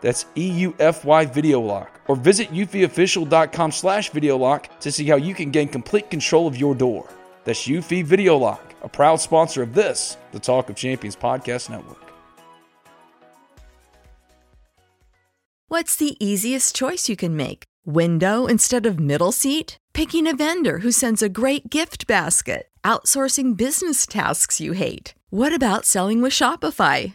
That's E-U-F-Y Video Lock. Or visit eufyofficial.com slash video lock to see how you can gain complete control of your door. That's Eufy Video Lock, a proud sponsor of this, the Talk of Champions podcast network. What's the easiest choice you can make? Window instead of middle seat? Picking a vendor who sends a great gift basket? Outsourcing business tasks you hate? What about selling with Shopify?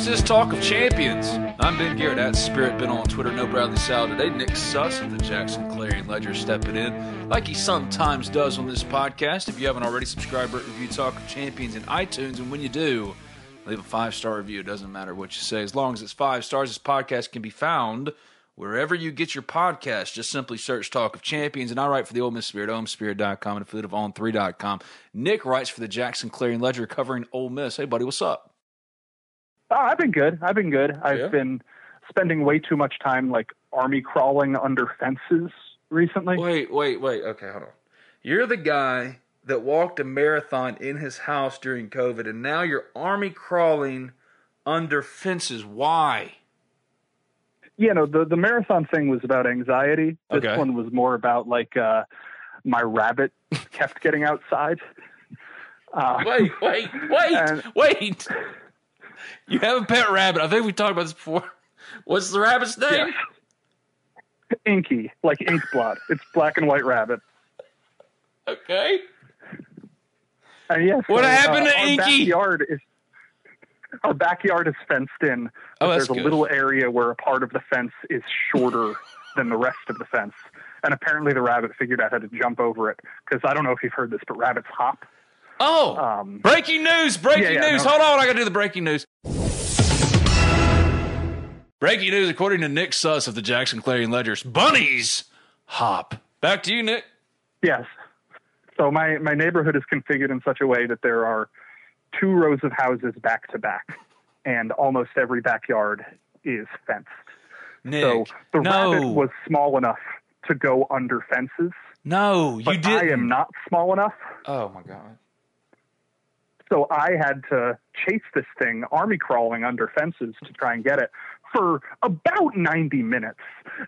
time! This is Talk of Champions. I'm Ben Garrett at Spirit Ben on Twitter. No Bradley Sowell today. Nick Suss of the Jackson Clarion Ledger stepping in like he sometimes does on this podcast. If you haven't already, subscribe, rate, review Talk of Champions in iTunes. And when you do, leave a five star review. It doesn't matter what you say. As long as it's five stars, this podcast can be found wherever you get your podcast. Just simply search Talk of Champions. And I write for the Ole Miss Spirit, omespirit.com, and affiliate of on3.com. Nick writes for the Jackson Clarion Ledger covering Ole Miss. Hey, buddy, what's up? Oh, I've been good. I've been good. I've Yeah? been spending way too much time like army crawling under fences recently. Wait, wait, wait. Okay, hold on. You're the guy that walked a marathon in his house during COVID, and now you're army crawling under fences. Why? You know, the the marathon thing was about anxiety. This Okay. one was more about like uh my rabbit kept getting outside. Uh, Wait, wait, wait, And- wait. You have a pet rabbit. I think we talked about this before. What's the rabbit's name? Yes. Inky, like ink blood. It's black and white rabbit. Okay. And yes, What so, happened uh, to our Inky? Backyard is our backyard is fenced in. Oh, there's a little area where a part of the fence is shorter than the rest of the fence. And apparently the rabbit figured out how to jump over it. Because I don't know if you've heard this, but rabbits hop. Oh, Um, breaking news! Breaking yeah, yeah, news! no. Hold on, I got to do the breaking news. Breaking news, according to Nick Suss of the Jackson Clarion Ledgers, bunnies hop. Back to you, Nick. Yes. So my, my neighborhood is configured in such a way that there are two rows of houses back to back, and almost every backyard is fenced. Nick, So the no, rabbit was small enough to go under fences, no, you didn't. I am not small enough. Oh my god. So I had to chase this thing, army crawling under fences to try and get it for about 90 minutes.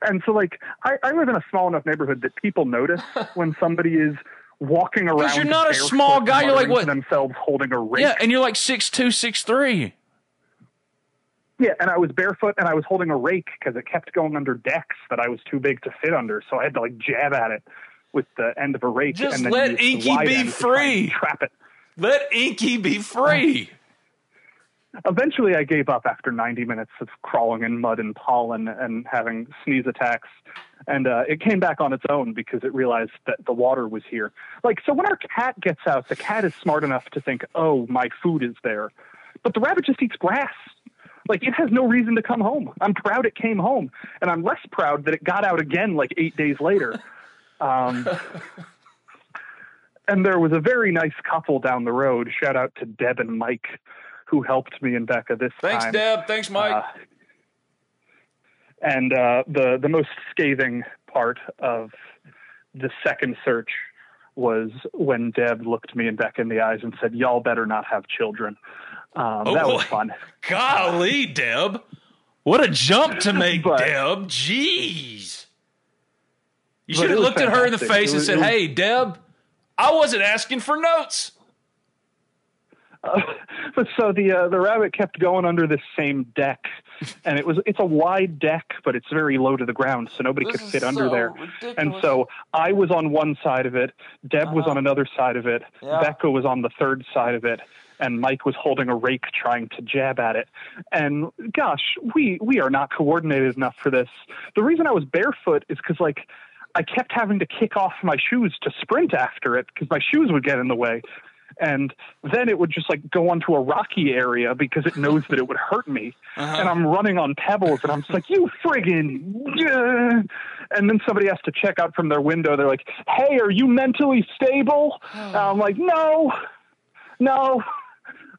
And so, like, I, I live in a small enough neighborhood that people notice when somebody is walking around. Because you're not a small guy, you're like, what? Themselves holding a rake. Yeah, and you're like six two, six three. Yeah, and I was barefoot and I was holding a rake because it kept going under decks that I was too big to fit under. So I had to like jab at it with the end of a rake. Just and then let Inky be end to try and free. Trap it. Let Inky be free. eventually I gave up after 90 minutes of crawling in mud and pollen and having sneeze attacks. And uh, it came back on its own because it realized that the water was here. Like, so when our cat gets out, the cat is smart enough to think, oh, my food is there. But the rabbit just eats grass. Like, it has no reason to come home. I'm proud it came home. And I'm less proud that it got out again like eight days later. Um, and there was a very nice couple down the road. Shout out to Deb and Mike who helped me and Becca this Thanks, time. Thanks, Deb. Thanks, Mike. Uh, and uh, the the most scathing part of the second search was when Deb looked me and Becca in the eyes and said, "Y'all better not have children." Um, Oh, that was fun. Golly, Deb. What a jump to make, But- Deb. Jeez. You should have was looked at her in the face It and said, was- Hey, Deb, I wasn't asking for notes. Uh, but so the uh, the rabbit kept going under this same deck, and it was it's a wide deck, but it's very low to the ground, so nobody This could is fit under there. ridiculous. And so I was on one side of it, Deb was Uh-huh. on another side of it, Yeah. Becca was on the third side of it, and Mike was holding a rake trying to jab at it. And gosh, we we are not coordinated enough for this. The reason I was barefoot is because like I kept having to kick off my shoes to sprint after it because my shoes would get in the way. And then it would just like go onto a rocky area because it knows that it would hurt me. Uh-huh. And I'm running on pebbles and I'm just like, you friggin' yeah." And then somebody has to check out from their window. They're like, hey, are you mentally stable? And I'm like, no, no.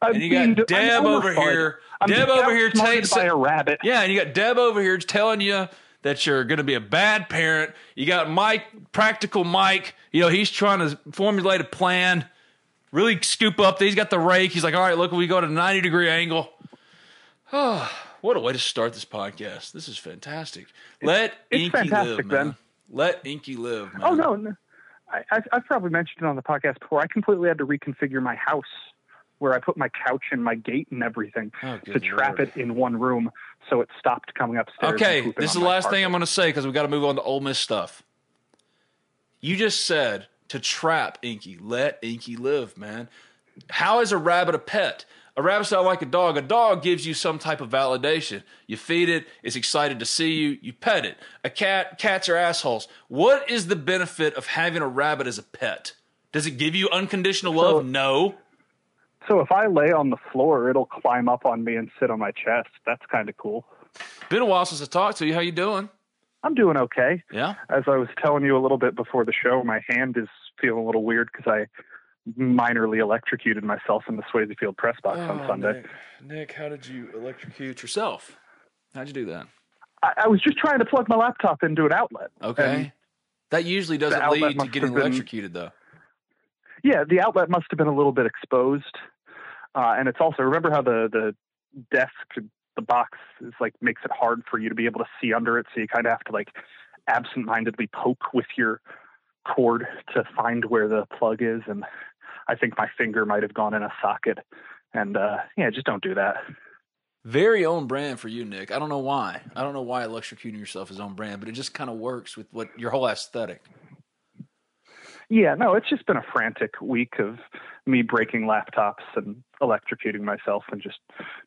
I'm And you got being- Deb over here. I'm Deb over here takes by a rabbit. Yeah, and you got Deb over here telling you that you're going to be a bad parent. You got Mike, practical Mike. You know, he's trying to formulate a plan, really scoop up. He's got the rake. He's like, all right, look, we go to a 90 degree angle. Oh, what a way to start this podcast. This is fantastic. Let it's Inky fantastic, live, man. Ben. Let Inky live, oh, man. Oh no, no. I, I, I've probably mentioned it on the podcast before. I completely had to reconfigure my house, where I put my couch and my gate and everything Oh, to trap Lord. it in one room, so it stopped coming upstairs. Okay, this is the last thing. I'm going to say because we got to move on to Ole Miss stuff. You just said to trap Inky, let Inky live, man. How is a rabbit a pet? A rabbit's not like a dog. A dog gives you some type of validation. You feed it, it's excited to see you, you pet it. A cat, cats are assholes. What is the benefit of having a rabbit as a pet? Does it give you unconditional love? So- no. So if I lay on the floor, it'll climb up on me and sit on my chest. That's kind of cool. Been a while since I talked to you. How you doing? I'm doing okay. Yeah. As I was telling you a little bit before the show, my hand is feeling a little weird because I minorly electrocuted myself in the Swayze Field press box on oh, Sunday. Oh, Nick, Nick, how did you electrocute yourself? How'd you do that? I, I was just trying to plug my laptop into an outlet. Okay. That usually doesn't lead to getting been- electrocuted, though. yeah, the outlet must have been a little bit exposed. Uh, and it's also remember how the the desk the box is like makes it hard for you to be able to see under it, so you kind of have to like absentmindedly poke with your cord to find where the plug is. And I think my finger might have gone in a socket. And uh, yeah, just don't do that. Very own brand for you, Nick. I don't know why. I don't know why electrocuting yourself is own brand, but it just kind of works with what your whole aesthetic. Yeah, no, it's just been a frantic week of me breaking laptops and electrocuting myself and just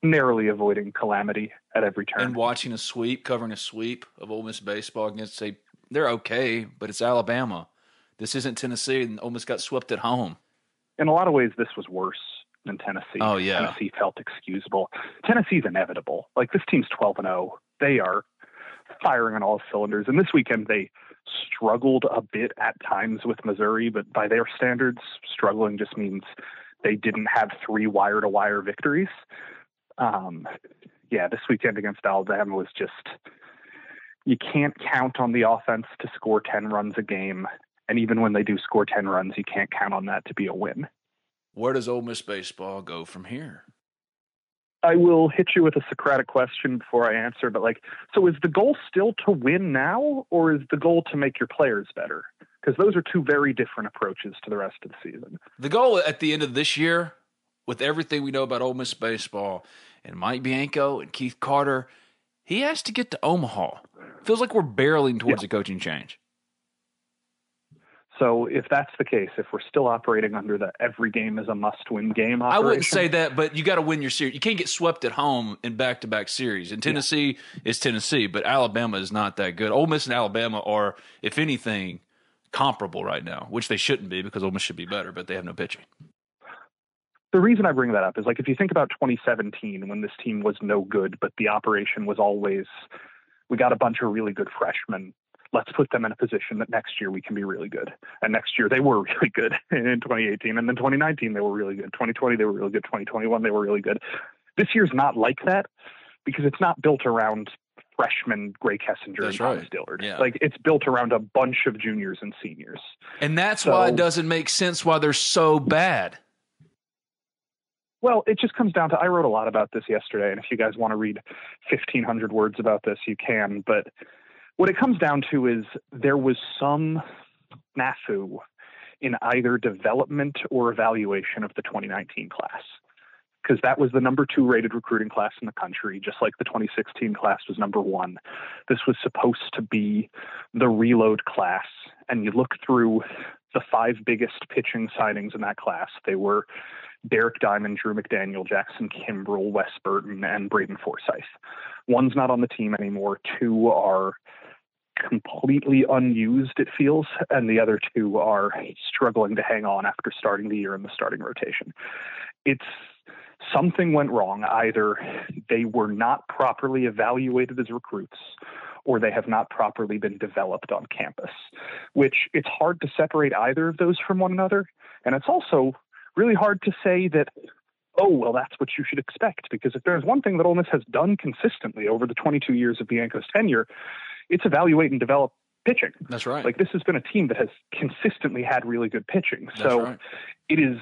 narrowly avoiding calamity at every turn. And watching a sweep, covering a sweep of Ole Miss baseball against a, they're okay, but it's Alabama. This isn't Tennessee, and Ole Miss got swept at home. in a lot of ways, this was worse than Tennessee. Oh, yeah. Tennessee felt excusable. Tennessee's inevitable. Like this team's twelve and zero. They are firing on all cylinders. And this weekend, they struggled a bit at times with Missouri, but by their standards, struggling just means they didn't have three wire to wire victories. Um, yeah, this weekend against Alabama was just you can't count on the offense to score 10 runs a game. And even when they do score 10 runs, you can't count on that to be a win. Where does Ole Miss baseball go from here? I will hit you with a Socratic question before I answer, but like, so is the goal still to win now, or is the goal to make your players better? Because those are two very different approaches to the rest of the season. The goal at the end of this year, with everything we know about Ole Miss baseball and Mike Bianco and Keith Carter, he has to get to Omaha. Feels like we're barreling towards a coaching change. So if that's the case, if we're still operating under the every game is a must-win game, operation, I wouldn't say that, but you got to win your series. You can't get swept at home in back-to-back series. And Tennessee yeah. is Tennessee, but Alabama is not that good. Ole Miss and Alabama are, if anything, comparable right now, which they shouldn't be because Ole Miss should be better, but they have no pitching. The reason I bring that up is like if you think about 2017 when this team was no good, but the operation was always we got a bunch of really good freshmen let's put them in a position that next year we can be really good. And next year they were really good in 2018. And then 2019 they were really good. 2020 they were really good. 2021 they were really good. This year's not like that because it's not built around freshman Grae Kessinger that's and Thomas right. Dillard. Yeah. Like it's built around a bunch of juniors and seniors. And that's so, why it doesn't make sense why they're so bad. Well, it just comes down to I wrote a lot about this yesterday, and if you guys want to read 1,500 words about this, you can. But what it comes down to is there was some snafu in either development or evaluation of the 2019 class because that was the number two rated recruiting class in the country, just like the 2016 class was number one. This was supposed to be the reload class. And you look through the five biggest pitching signings in that class, they were Derek Diamond, Drew McDaniel, Jackson Kimbrell, Wes Burton, and Braden Forsyth. One's not on the team anymore. Two are completely unused, it feels, and the other two are struggling to hang on after starting the year in the starting rotation. It's something went wrong. Either they were not properly evaluated as recruits or they have not properly been developed on campus, which it's hard to separate either of those from one another. And it's also really hard to say that oh, well, that's what you should expect. Because if there's one thing that Ole Miss has done consistently over the 22 years of Bianco's tenure, it's evaluate and develop pitching. That's right. Like this has been a team that has consistently had really good pitching. That's so right. it is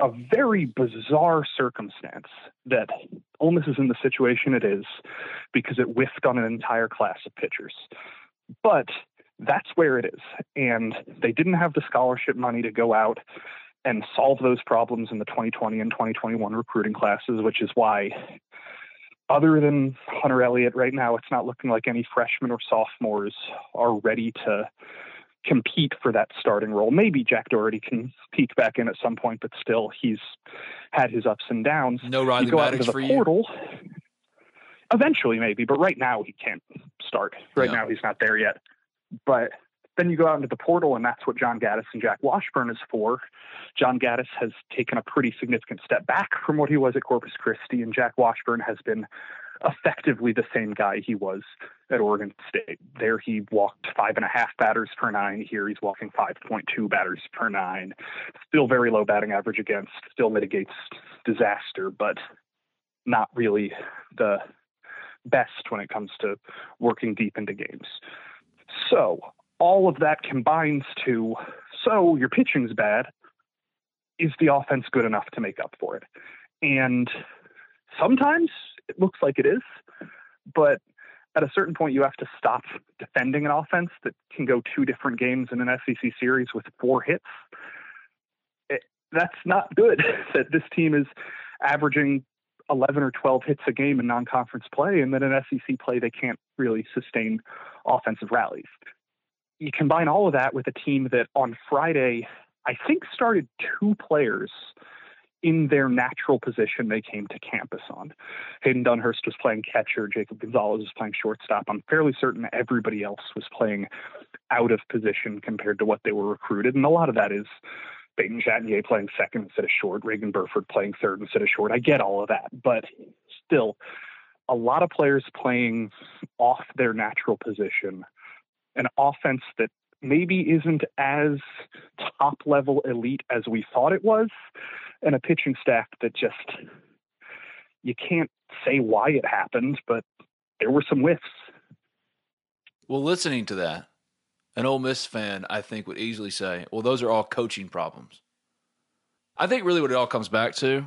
a very bizarre circumstance that Ole Miss is in the situation it is because it whiffed on an entire class of pitchers. But that's where it is. And they didn't have the scholarship money to go out and solve those problems in the 2020 and 2021 recruiting classes, which is why other than Hunter Elliott right now, it's not looking like any freshmen or sophomores are ready to compete for that starting role. Maybe Jack Dougherty can peek back in at some point, but still, he's had his ups and downs. No Riley you go Maddox out into the portal. You. Eventually, maybe, but right now he can't start. Right yeah. now he's not there yet. But then you go out into the portal, and that's what John Gaddis and Jack Washburn is for. John Gaddis has taken a pretty significant step back from what he was at Corpus Christi, and Jack Washburn has been effectively the same guy he was at Oregon State. There he walked five and a half batters per nine. Here he's walking 5.2 batters per nine. Still very low batting average against, still mitigates disaster, but not really the best when it comes to working deep into games. So all of that combines to so your pitching's bad. Is the offense good enough to make up for it? And sometimes it looks like it is, but at a certain point, you have to stop defending an offense that can go two different games in an SEC series with four hits. It, that's not good. that this team is averaging 11 or 12 hits a game in non conference play, and then in SEC play, they can't really sustain offensive rallies you combine all of that with a team that on Friday, I think started two players in their natural position they came to campus on. Hayden Dunhurst was playing catcher, Jacob Gonzalez was playing shortstop. I'm fairly certain everybody else was playing out of position compared to what they were recruited. And a lot of that is Peyton Chatagnier playing second instead of short, Reagan Burford playing third instead of short. I get all of that, but still, a lot of players playing off their natural position an offense that maybe isn't as top level elite as we thought it was, and a pitching staff that just you can't say why it happened, but there were some whiffs. Well, listening to that, an Ole Miss fan, I think, would easily say, well, those are all coaching problems. I think really what it all comes back to,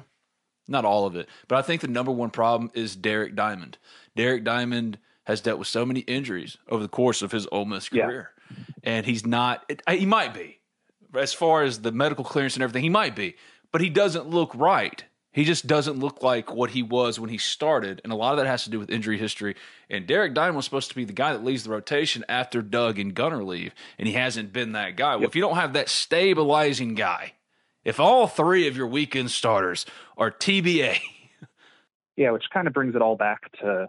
not all of it, but I think the number one problem is Derek Diamond. Derek Diamond has dealt with so many injuries over the course of his Ole Miss career, yeah. and he's not. It, he might be, as far as the medical clearance and everything, he might be, but he doesn't look right. He just doesn't look like what he was when he started, and a lot of that has to do with injury history. And Derek Diamond was supposed to be the guy that leads the rotation after Doug and Gunner leave, and he hasn't been that guy. Well, if you don't have that stabilizing guy, if all three of your weekend starters are TBA, Yeah, which kind of brings it all back to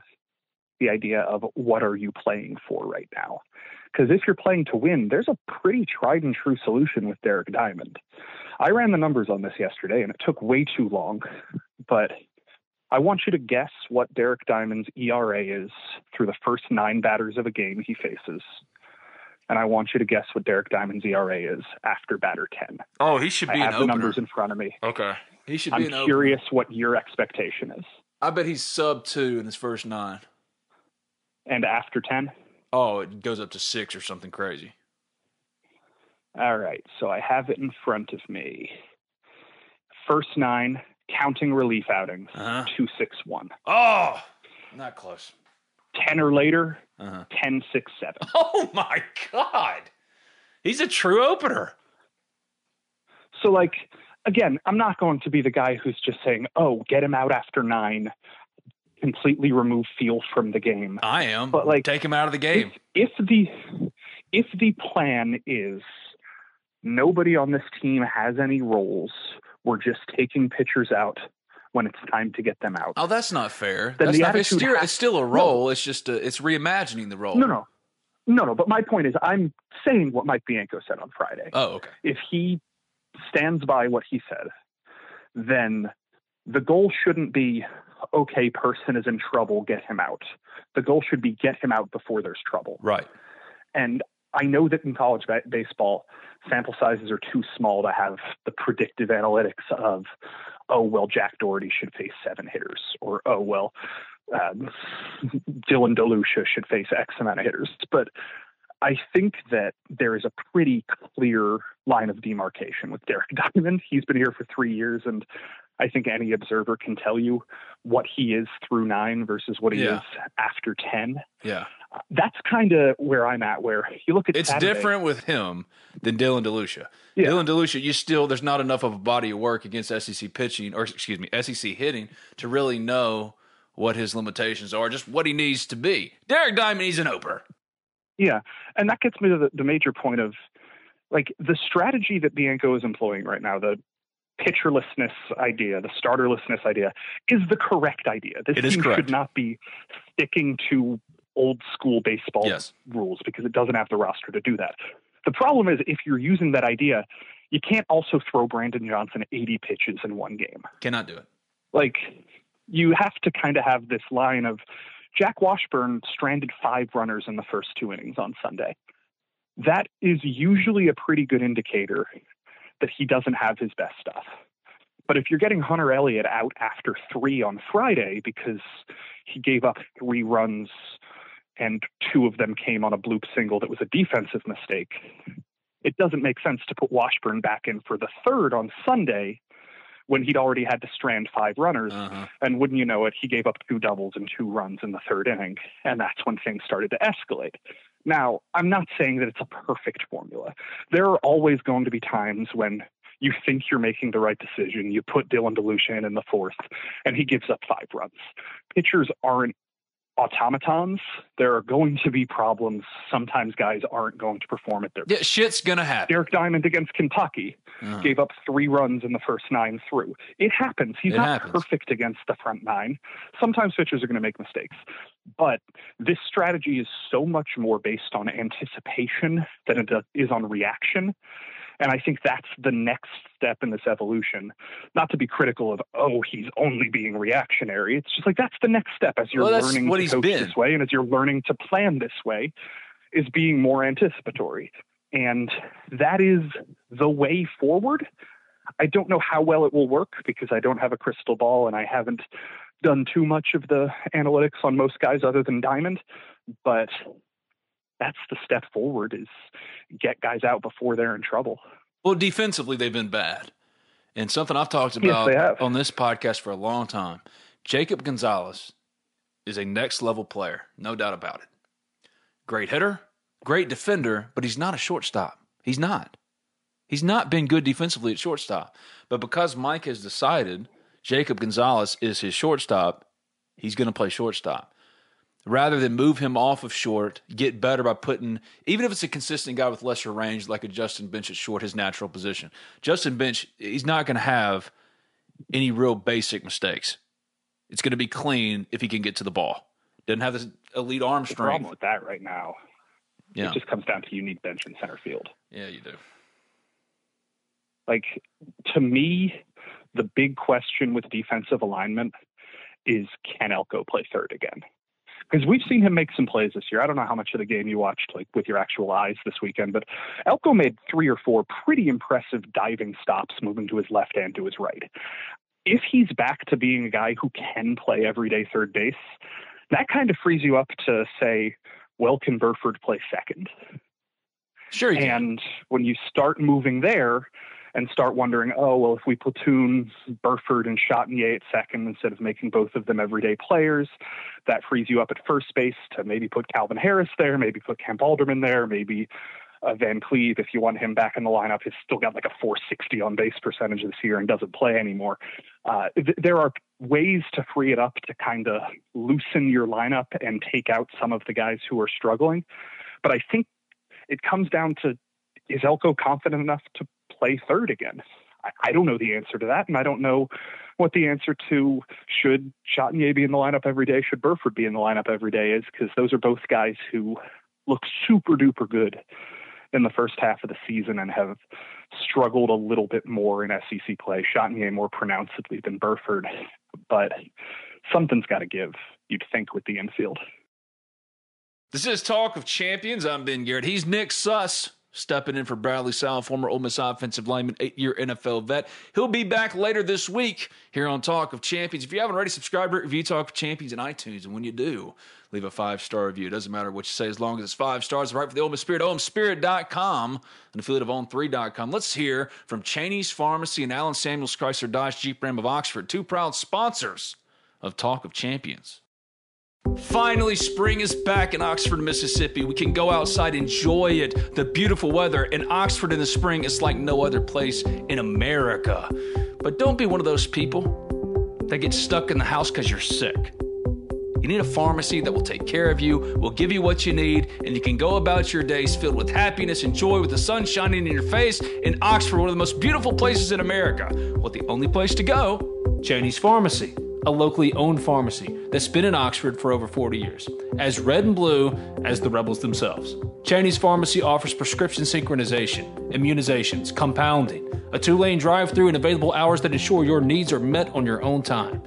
the idea of what are you playing for right now? Because if you're playing to win, there's a pretty tried and true solution with Derek Diamond. I ran the numbers on this yesterday and it took way too long, but I want you to guess what Derek Diamond's ERA is through the first nine batters of a game he faces. And I want you to guess what Derek Diamond's ERA is after batter 10. oh, he should be I be have an the opener. numbers in front of me. okay, he should I'm be an opener. curious what your expectation is. I bet he's sub two in his first nine. And after 10? Oh, it goes up to six or something crazy. All right, so I have it in front of me. First nine, counting relief outings, Uh-huh. 261. Oh, not close. 10 or later, Uh-huh. 1067. Oh my god, he's a true opener. So, like, again, I'm not going to be the guy who's just saying, oh, get him out after nine, completely remove feel from the game. I am, But, like, take him out of the game. If, if the if the plan is nobody on this team has any roles, we're just taking pitchers out when it's time to get them out. Oh, that's not fair. Then That's the not, it's, still, has- it's still a role. It's just a, it's reimagining the role. No, no, no, no. But my point is, I'm saying what Mike Bianco said on Friday. Oh, okay. if he stands by what he said, then the goal shouldn't be, okay, person is in trouble, get him out. The goal should be get him out before there's trouble. Right. And I know that in college ba- baseball, sample sizes are too small to have the predictive analytics of, oh, well, Jack Dougherty should face seven hitters, or oh, well, um, Dylan DeLucia should face X amount of hitters. But I think that there is a pretty clear line of demarcation with Derek Diamond. He's been here for three years, and I think any observer can tell you what he is through nine versus what he Yeah. is after 10 Yeah. that's kind of where I'm at. Where you look at It's Saturday- different with him than Dylan DeLucia. Yeah. Dylan DeLucia, you still there's not enough of a body of work against SEC pitching or excuse me SEC hitting to really know what his limitations are, just what he needs to be. Derek Diamond, he's an opener. Yeah, and that gets me to the, the major point of like the strategy that Bianco is employing right now, the pitcherlessness idea, the starterlessness idea, is the correct idea. This It team should not be sticking to old school baseball Yes. rules because it doesn't have the roster to do that. The problem is if you're using that idea, you can't also throw Brandon Johnson 80 pitches in one game. Cannot do it. like you have to kind of have this line of Jack Washburn stranded five runners in the first two innings on Sunday. That is usually a pretty good indicator that he doesn't have his best stuff. But if you're getting Hunter Elliott out after three on Friday because he gave up three runs and two of them came on a bloop single that was a defensive mistake, it doesn't make sense to put Washburn back in for the third on Sunday when he'd already had to strand five runners. Uh-huh. And wouldn't you know it, he gave up two doubles and two runs in the third inning. And that's when things started to escalate. Now, I'm not saying that it's a perfect formula. There are always going to be times when you think you're making the right decision. You put Dylan DeLucia in in the fourth, and he gives up five runs. Pitchers aren't automatons. There are going to be problems. Sometimes guys aren't going to perform at their Yeah, shit's gonna happen. Derek Diamond against Kentucky Uh-huh. gave up three runs in the first nine through. It happens. He's It not happens. perfect against the front nine. Sometimes pitchers are going to make mistakes. But this strategy is so much more based on anticipation than it is on reaction. And I think that's the next step in this evolution. Not to be critical of, oh, he's only being reactionary. It's just like that's the next step as you're Well, learning to coach been. this way and as you're learning to plan this way, is being more anticipatory. And that is the way forward. I don't know how well it will work because I don't have a crystal ball and I haven't done too much of the analytics on most guys other than Diamond, but that's the step forward is get guys out before they're in trouble. Well, defensively, they've been bad. And something I've talked about have. on this podcast for a long time Jacob Gonzalez is a next level player, no doubt about it. Great hitter, great defender, but he's not a shortstop. He's not. He's not been good defensively at shortstop. But because Mike has decided Jacob Gonzalez is his shortstop, he's going to play shortstop. Rather than move him off of short, get better by putting, even if it's a consistent guy with lesser range like a Justin Bench at short, his natural position. Justin Bench, he's not going to have any real basic mistakes. It's going to be clean if he can get to the ball. Doesn't have this elite arm The strength. problem with that right now, Yeah, it just comes down to you need bench in center field. yeah, you do. Like to me, the big question with defensive alignment is can Elko play third again? Because we've seen him make some plays this year. I don't know how much of the game you watched like with your actual eyes this weekend, but Elko made three or four pretty impressive diving stops moving to his left and to his right. If he's back to being a guy who can play everyday third base, that kind of frees you up to say, well, can Burford play second? Sure. And when you start moving there and start wondering, oh, well, if we platoon Burford and Chatagnier at second instead of making both of them everyday players, that frees you up at first base to maybe put Calvin Harris there, maybe put Kemp Alderman there, maybe uh, Van Cleve, if you want him back in the lineup, he's still got like a 460 on base percentage this year and doesn't play anymore. Uh, th- there are ways to free it up to kind of loosen your lineup and take out some of the guys who are struggling. But I think it comes down to is Elko confident enough to play third again? I, I don't know the answer to that, and I don't know what the answer to should Chatagnier be in the lineup every day, should Burford be in the lineup every day is, because those are both guys who look super duper good in the first half of the season and have struggled a little bit more in SEC play. Chatagnier more pronouncedly than Burford, but something's got to give. You'd think with the infield. This is Talk of Champions. I'm Ben Garrett. He's Nick Suss, stepping in for Bradley Sowell, former Ole Miss offensive lineman, eight year NFL vet. He'll be back later this week here on Talk of Champions. If you haven't already, subscribe, review Talk of Champions in iTunes. And when you do, leave a five star review. It doesn't matter what you say as long as it's five stars. Right for the Ole Miss Spirit, OleMissSpirit.com, an affiliate of On3.com. Let's hear from Cheney's Pharmacy and Allen Samuels Chrysler Dodge Jeep Ram of Oxford, two proud sponsors of Talk of Champions. Finally, spring is back in Oxford, Mississippi. We can go outside, enjoy it. The beautiful weather in Oxford in the spring is like no other place in America. But don't be one of those people that get stuck in the house because you're sick. You need a pharmacy that will take care of you, will give you what you need, and you can go about your days filled with happiness and joy with the sun shining in your face in Oxford, one of the most beautiful places in America. Well, the only place to go, Cheney's Pharmacy, a locally owned pharmacy that's been in Oxford for over 40 years, as red and blue as the rebels themselves. Cheney's Pharmacy offers prescription synchronization, immunizations, compounding, a two lane drive through, and available hours that ensure your needs are met on your own time.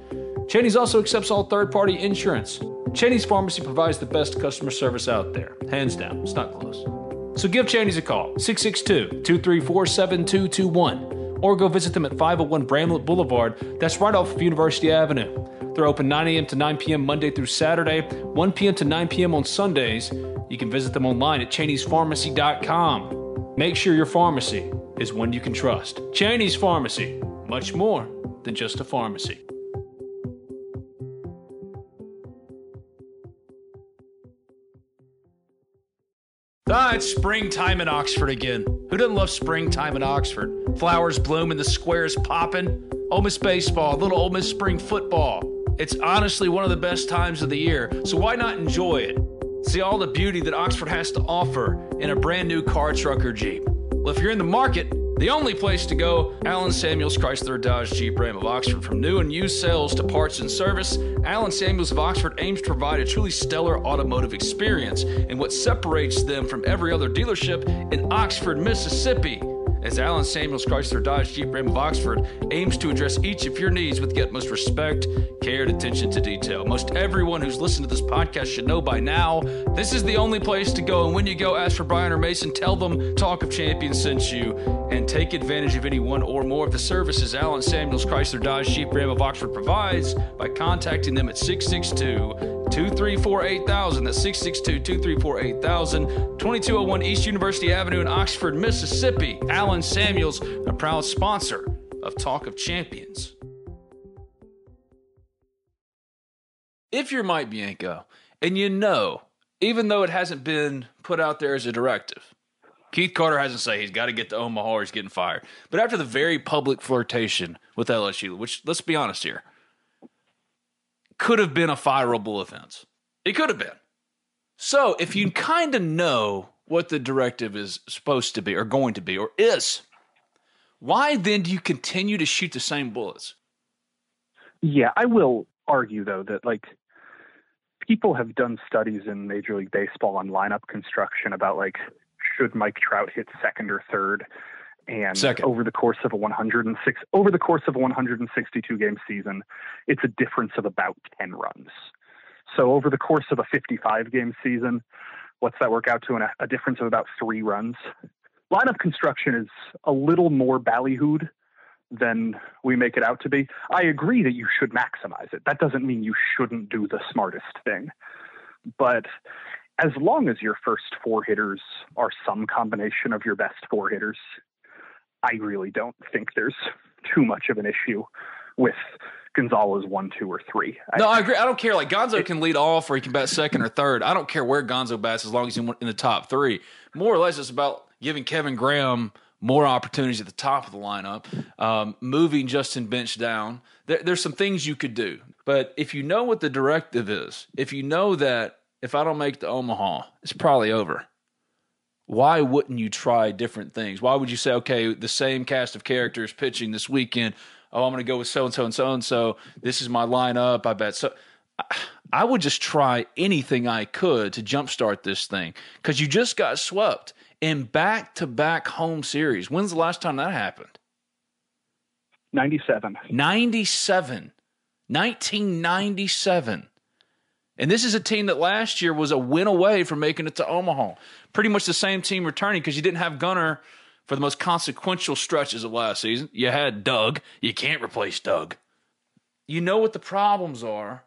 Cheney's also accepts all third party insurance. Cheney's Pharmacy provides the best customer service out there. Hands down, it's not close. So give Cheney's a call, 662 234 7221, or go visit them at 501 Bramlett Boulevard. That's right off of University Avenue. They're open 9 a.m. to 9 p.m. Monday through Saturday, 1 p.m. to 9 p.m. on Sundays. You can visit them online at Cheney'sPharmacy.com. Make sure your pharmacy is one you can trust. Cheney's Pharmacy, much more than just a pharmacy. Ah, it's springtime in Oxford again. Who doesn't love springtime in Oxford? Flowers bloom and the squares popping. Ole Miss baseball, little Ole Miss spring football. It's honestly one of the best times of the year, so why not enjoy it? See all the beauty that Oxford has to offer in a brand new car, truck, or Jeep. Well, if you're in the market, the only place to go, Allen Samuels Chrysler Dodge Jeep Ram of Oxford. From new and used sales to parts and service, Allen Samuels of Oxford aims to provide a truly stellar automotive experience and what separates them from every other dealership in Oxford, Mississippi. As Allen Samuels Chrysler Dodge Jeep Ram of Oxford aims to address each of your needs with the utmost respect, care, and attention to detail. Most everyone who's listened to this podcast should know by now this is the only place to go. And when you go, ask for Brian or Mason, tell them Talk of Champions sent you, and take advantage of any one or more of the services Allen Samuels Chrysler Dodge Jeep Ram of Oxford provides by contacting them at 662 234 8000. That's 662 234 8000. 2201 East University Avenue in Oxford, Mississippi. Allen Samuels, a proud sponsor of Talk of Champions. If you're Mike Bianco and you know, even though it hasn't been put out there as a directive, Keith Carter hasn't said he's got to get to Omaha or he's getting fired. But after the very public flirtation with LSU, which let's be honest here, could have been a fireable offense. It could have been. So if you kind of know what the directive is supposed to be or going to be or is, why then do you continue to shoot the same bullets? Yeah, I will argue though that like people have done studies in Major League Baseball on lineup construction about like should Mike Trout hit second or third, and Second. over the course of a 106 over the course of a 162 game season, it's a difference of about 10 runs. So over the course of a 55 game season, what's that work out to? An, a difference of about three runs. Lineup construction is a little more ballyhooed than we make it out to be. I agree that you should maximize it. That doesn't mean you shouldn't do the smartest thing. But as long as your first four hitters are some combination of your best four hitters, I really don't think there's too much of an issue with Gonzalez one, two, or three. No, I agree. I don't care. Like Gonzo can lead off or he can bat second or third. I don't care where Gonzo bats as long as he's in the top three. More or less, it's about giving Kevin Graham more opportunities at the top of the lineup, um, moving Justin Bench down. There, there's some things you could do. But if you know what the directive is, if you know that if I don't make the Omaha, it's probably over. Why wouldn't you try different things? Why would you say, okay, the same cast of characters pitching this weekend? Oh, I'm going to go with so and so and so and so. This is my lineup. I bet so. I would just try anything I could to jumpstart this thing because you just got swept in back to back home series. When's the last time that happened? 97. 97. 1997. And this is a team that last year was a win away from making it to Omaha. Pretty much the same team returning because you didn't have Gunner for the most consequential stretches of last season. You had Doug. You can't replace Doug. You know what the problems are.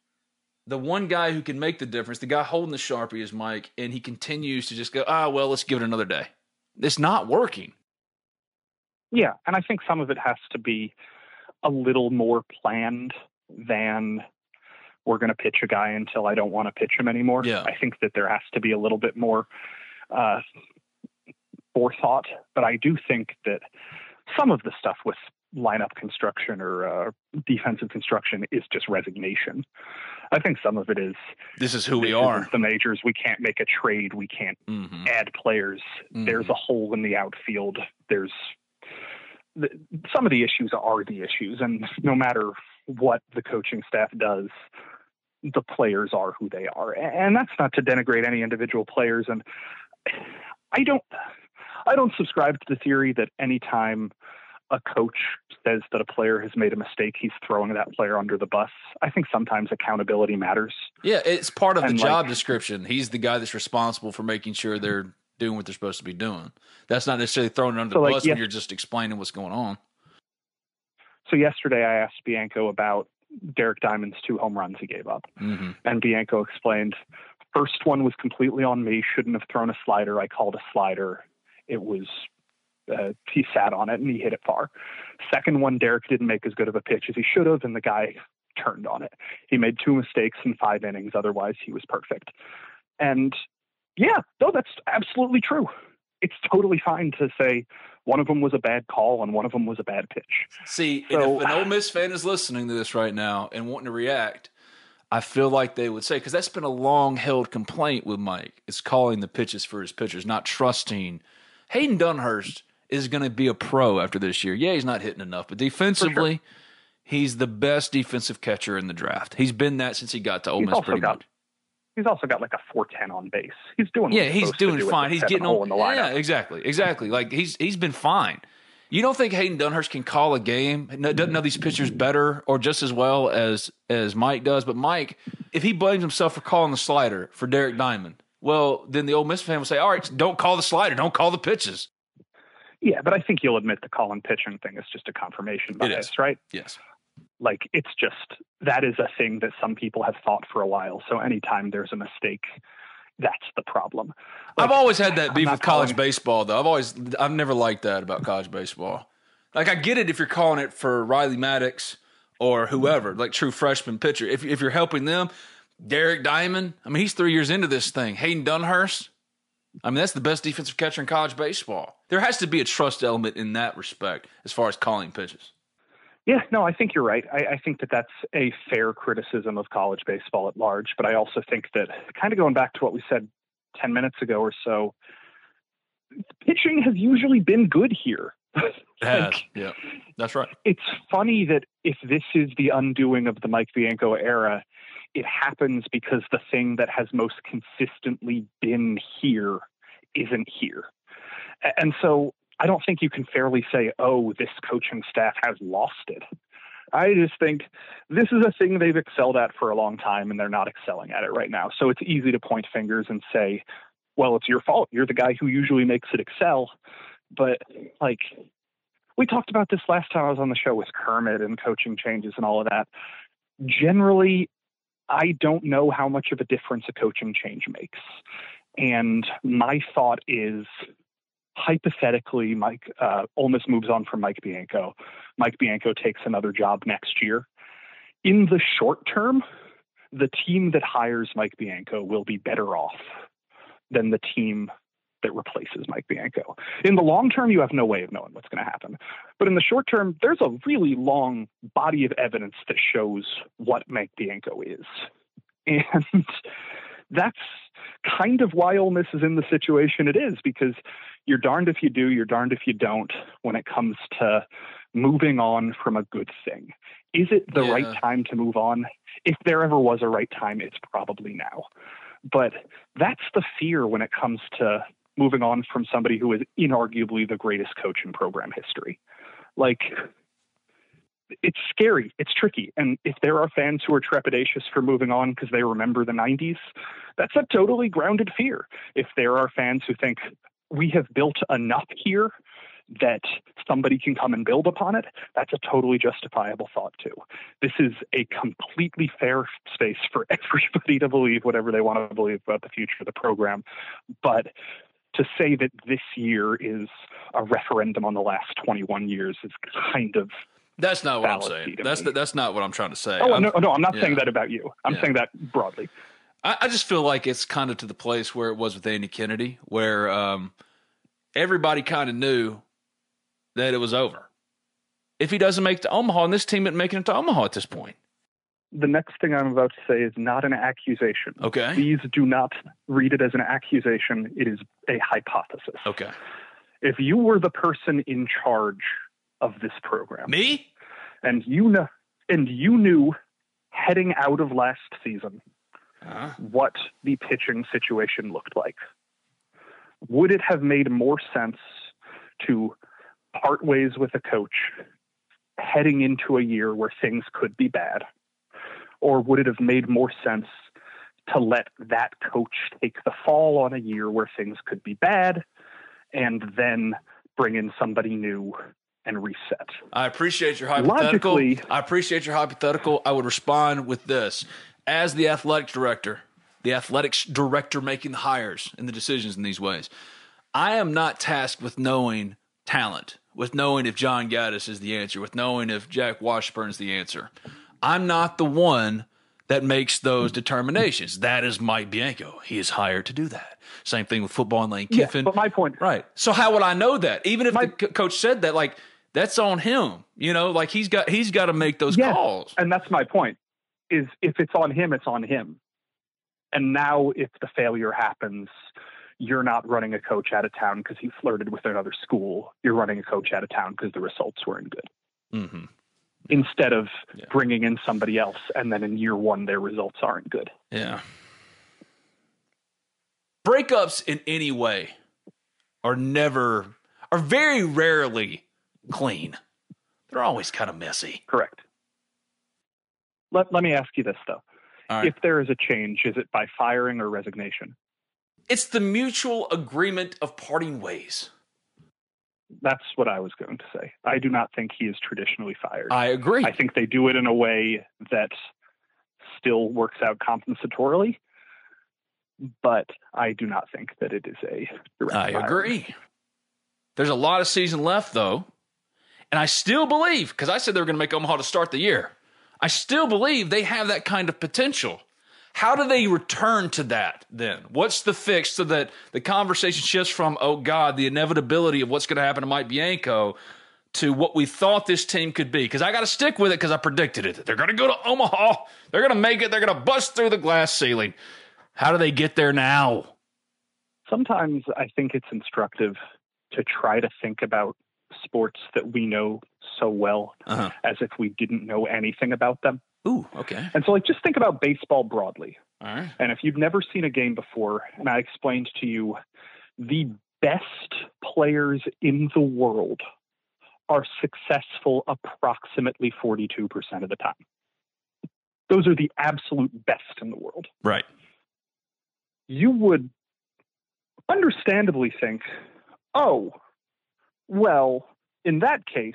The one guy who can make the difference, the guy holding the Sharpie is Mike, and he continues to just go, ah, well, let's give it another day. It's not working. Yeah, and I think some of it has to be a little more planned than we're going to pitch a guy until I don't want to pitch him anymore. Yeah. I think that there has to be a little bit more uh, forethought, but I do think that some of the stuff with lineup construction or uh, defensive construction is just resignation. I think some of it is This is who we are. The majors, we can't make a trade, we can't Mhm. add players. There's Mhm. a hole in the outfield. There's the, some of the issues are the issues, and no matter what the coaching staff does, the players are who they are, and that's not to denigrate any individual players. And I don't, I don't subscribe to the theory that anytime a coach says that a player has made a mistake, he's throwing that player under the bus. I think sometimes accountability matters. Yeah, it's part of the And, job description. He's the guy that's responsible for making sure they're doing what they're supposed to be doing. That's not necessarily throwing it under So, the like, bus yeah. when you're just explaining what's going on. So yesterday I asked Bianco about Derek Diamond's two home runs he gave up. hmm And Bianco explained, first one was completely on me. Shouldn't have thrown a slider. I called a slider. It was, uh, he sat on it and he hit it far. Second one, Derek didn't make as good of a pitch as he should have, and the guy turned on it. He made two mistakes in five innings. Otherwise, he was perfect. And yeah, no, that's absolutely true. It's totally fine to say one of them was a bad call and one of them was a bad pitch. See, So- if an Ole Miss fan is listening to this right now and wanting to react, I feel like they would say because that's been a long held complaint with Mike. It's calling the pitches for his pitchers, not trusting. Hayden Dunhurst is going to be a pro after this year. Yeah, he's not hitting enough, but defensively, he's the best defensive catcher in the draft. He's been that since he got to Ole He's Miss. Pretty got much. He's also got like a 410 on base. He's doing Yeah, he's doing do fine. He's getting on in the lineup. Yeah, exactly, exactly. Like he's he's been fine. You don't think Hayden Dunhurst can call a game? Doesn't know these pitchers better or just as well as as Mike does. But Mike, if he blames himself for calling the slider for Derek Diamond, well, then the Ole Miss fan will say, "All right, don't call the slider, don't call the pitches." Yeah, but I think you'll admit the call and pitching thing is just a confirmation bias, right? Yes. Like it's just that is a thing that some people have thought for a while. So anytime there's a mistake, that's the problem. I've always had that beef with college calling- baseball, though. I've always, I've never liked that about college baseball. Like, I get it if you're calling it for Riley Maddox or whoever, like true freshman pitcher. If if you're helping them, Derek Diamond. I mean, he's three years into this thing. Hayden Dunhurst. I mean, that's the best defensive catcher in college baseball. There has to be a trust element in that respect as far as calling pitches. Yeah, no, I think you're right. I, I, think that that's a fair criticism of college baseball at large. But I also think that, kind of going back to what we said 10 minutes ago or so, pitching has usually been good here. like, yeah, that's right. It's funny that if this is the undoing of the Mike Bianco era, it happens because the thing that has most consistently been here isn't here. And so I don't think you can fairly say, oh, this coaching staff has lost it. I just think this is a thing they've excelled at for a long time and they're not excelling at it right now. So it's easy to point fingers and say, well, it's your fault. You're the guy who usually makes it excel. But like we talked about this last time I was on the show with Kermit and coaching changes and all of that. Generally, I don't know how much of a difference a coaching change makes. And my thought is hypothetically, Mike uh, Ole Miss moves on from Mike Bianco. Mike Bianco takes another job next year. In the short term, the team that hires Mike Bianco will be better off than the team that replaces Mike Bianco. In the long term, you have no way of knowing what's going to happen. But in the short term, there's a really long body of evidence that shows what Mike Bianco is. And that's kind of why Ole Miss is in the situation it is because you're darned if you do, you're darned if you don't when it comes to moving on from a good thing. Is it the yeah. right time to move on? If there ever was a right time, it's probably now. But that's the fear when it comes to moving on from somebody who is inarguably the greatest coach in program history. Like, it's scary. It's tricky. And if there are fans who are trepidatious for moving on because they remember the 90s, that's a totally grounded fear. If there are fans who think we have built enough here that somebody can come and build upon it, that's a totally justifiable thought too. This is a completely fair space for everybody to believe whatever they want to believe about the future of the program. But to say that this year is a referendum on the last 21 years is kind of that's not what I'm saying. That's the, that's not what I'm trying to say. Oh I'm, no, no, I'm not yeah. saying that about you. I'm yeah. saying that broadly. I, I, just feel like it's kind of to the place where it was with Andy Kennedy, where um, everybody kind of knew that it was over. If he doesn't make it to Omaha, and this team isn't making it to Omaha at this point. The next thing I'm about to say is not an accusation. Okay. Please do not read it as an accusation. It is a hypothesis. Okay. If you were the person in charge of this program. Me? And you know, and you knew heading out of last season uh-huh. what the pitching situation looked like. Would it have made more sense to part ways with a coach heading into a year where things could be bad? Or would it have made more sense to let that coach take the fall on a year where things could be bad and then bring in somebody new and reset. I appreciate your hypothetical. Logically, I appreciate your hypothetical. I would respond with this. As the athletic director, the athletics director making the hires and the decisions in these ways, I am not tasked with knowing talent, with knowing if John Gaddis is the answer, with knowing if Jack Washburn is the answer. I'm not the one that makes those determinations. That is Mike Bianco. He is hired to do that. Same thing with football and Lane Kiffin. Yeah, but my point, right? So how would I know that? Even if my, the coach said that, like that's on him. You know, like he's got he's got to make those yes, calls. And that's my point. Is if it's on him, it's on him. And now, if the failure happens, you're not running a coach out of town because he flirted with another school. You're running a coach out of town because the results weren't good. Mm-hmm. Instead of yeah. bringing in somebody else, and then in year one their results aren't good. Yeah. Breakups in any way are never, are very rarely clean. They're always kind of messy. Correct. Let, let me ask you this, though. Right. If there is a change, is it by firing or resignation? It's the mutual agreement of parting ways. That's what I was going to say. I do not think he is traditionally fired. I agree. I think they do it in a way that still works out compensatorily, but I do not think that it is a direct I agree. There's a lot of season left, though. And I still believe, because I said they were going to make Omaha to start the year, I still believe they have that kind of potential. How do they return to that then? What's the fix so that the conversation shifts from, oh God, the inevitability of what's going to happen to Mike Bianco to what we thought this team could be? Because I got to stick with it because I predicted it. They're going to go to Omaha. They're going to make it. They're going to bust through the glass ceiling. How do they get there now? Sometimes I think it's instructive to try to think about sports that we know so well uh-huh. as if we didn't know anything about them. Ooh, okay. And so, like, just think about baseball broadly. All right. And if you've never seen a game before, and I explained to you the best players in the world are successful approximately 42% of the time. Those are the absolute best in the world. Right. You would understandably think, oh, well, in that case,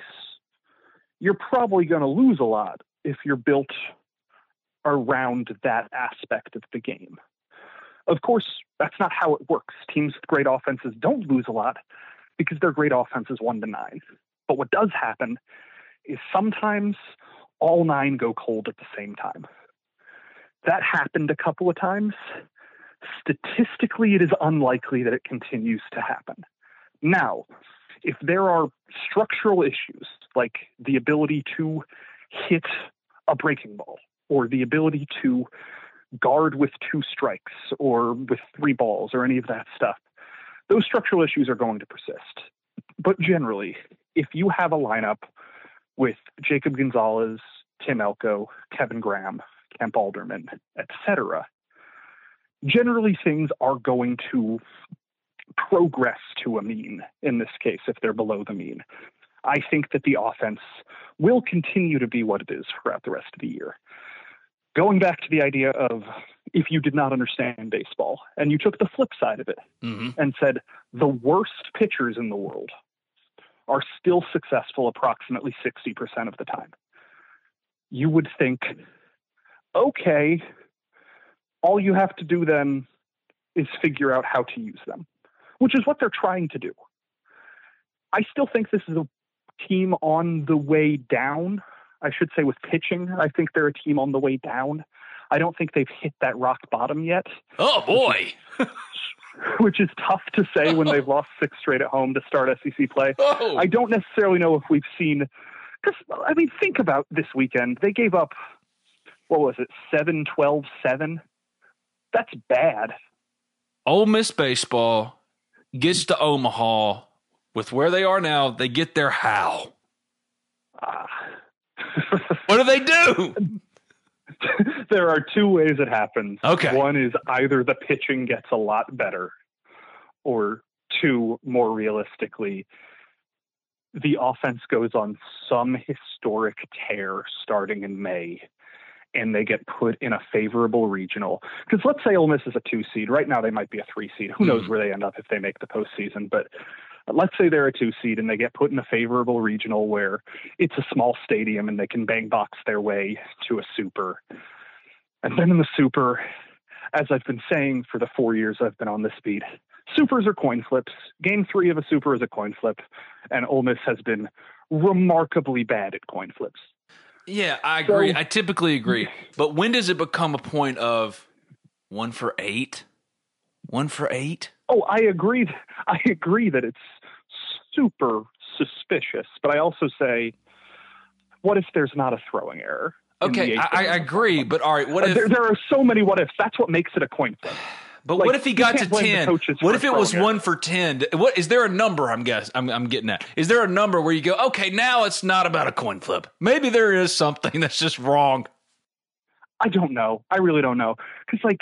you're probably going to lose a lot if you're built around that aspect of the game. Of course, that's not how it works. Teams with great offenses don't lose a lot because their great offense is one to nine. But what does happen is sometimes all nine go cold at the same time. That happened a couple of times. Statistically, it is unlikely that it continues to happen. Now, if there are structural issues like the ability to hit a breaking ball or the ability to guard with two strikes or with three balls or any of that stuff, those structural issues are going to persist. But generally, if you have a lineup with Jacob Gonzalez, Tim Elko, Kevin Graham, Kemp Alderman, etc., generally things are going to progress to a mean in this case if they're below the mean. I think that the offense will continue to be what it is throughout the rest of the year. Going back to the idea of if you did not understand baseball and you took the flip side of it mm-hmm. and said the worst pitchers in the world are still successful approximately 60% of the time, you would think, okay, all you have to do then is figure out how to use them which is what they're trying to do. I still think this is a team on the way down. I should say with pitching, I think they're a team on the way down. I don't think they've hit that rock bottom yet. Oh boy. which is tough to say when they've lost six straight at home to start SEC play. Oh. I don't necessarily know if we've seen because I mean think about this weekend. They gave up what was it? 7 12 7. That's bad. Ole Miss baseball gets to Omaha with where they are now, they get there how? Uh, what do they do? there are two ways it happens. Okay. One is either the pitching gets a lot better, or two, more realistically, the offense goes on some historic tear starting in May and they get put in a favorable regional. Because let's say Ole Miss is a two seed. Right now, they might be a three seed. Who knows hmm. where they end up if they make the postseason? But let's say they're a two seed and they get put in a favorable regional where it's a small stadium and they can bang box their way to a super. And then in the super, as I've been saying for the four years I've been on this beat, supers are coin flips. Game three of a super is a coin flip, and Ole Miss has been remarkably bad at coin flips. Yeah, I agree. So, I typically agree. But when does it become a point of one for eight? One for eight? Oh, I agree. I agree that it's super suspicious. But I also say, what if there's not a throwing error? Okay, I, I agree. But all right, what uh, if there, there, are so many what ifs? That's what makes it a coin flip. But like, what if he got to ten? What if it was one for ten? What is there a number? I'm guessing. I'm, I'm getting at. Is there a number where you go, okay, now it's not about a coin flip. Maybe there is something that's just wrong. I don't know. I really don't know. Because like,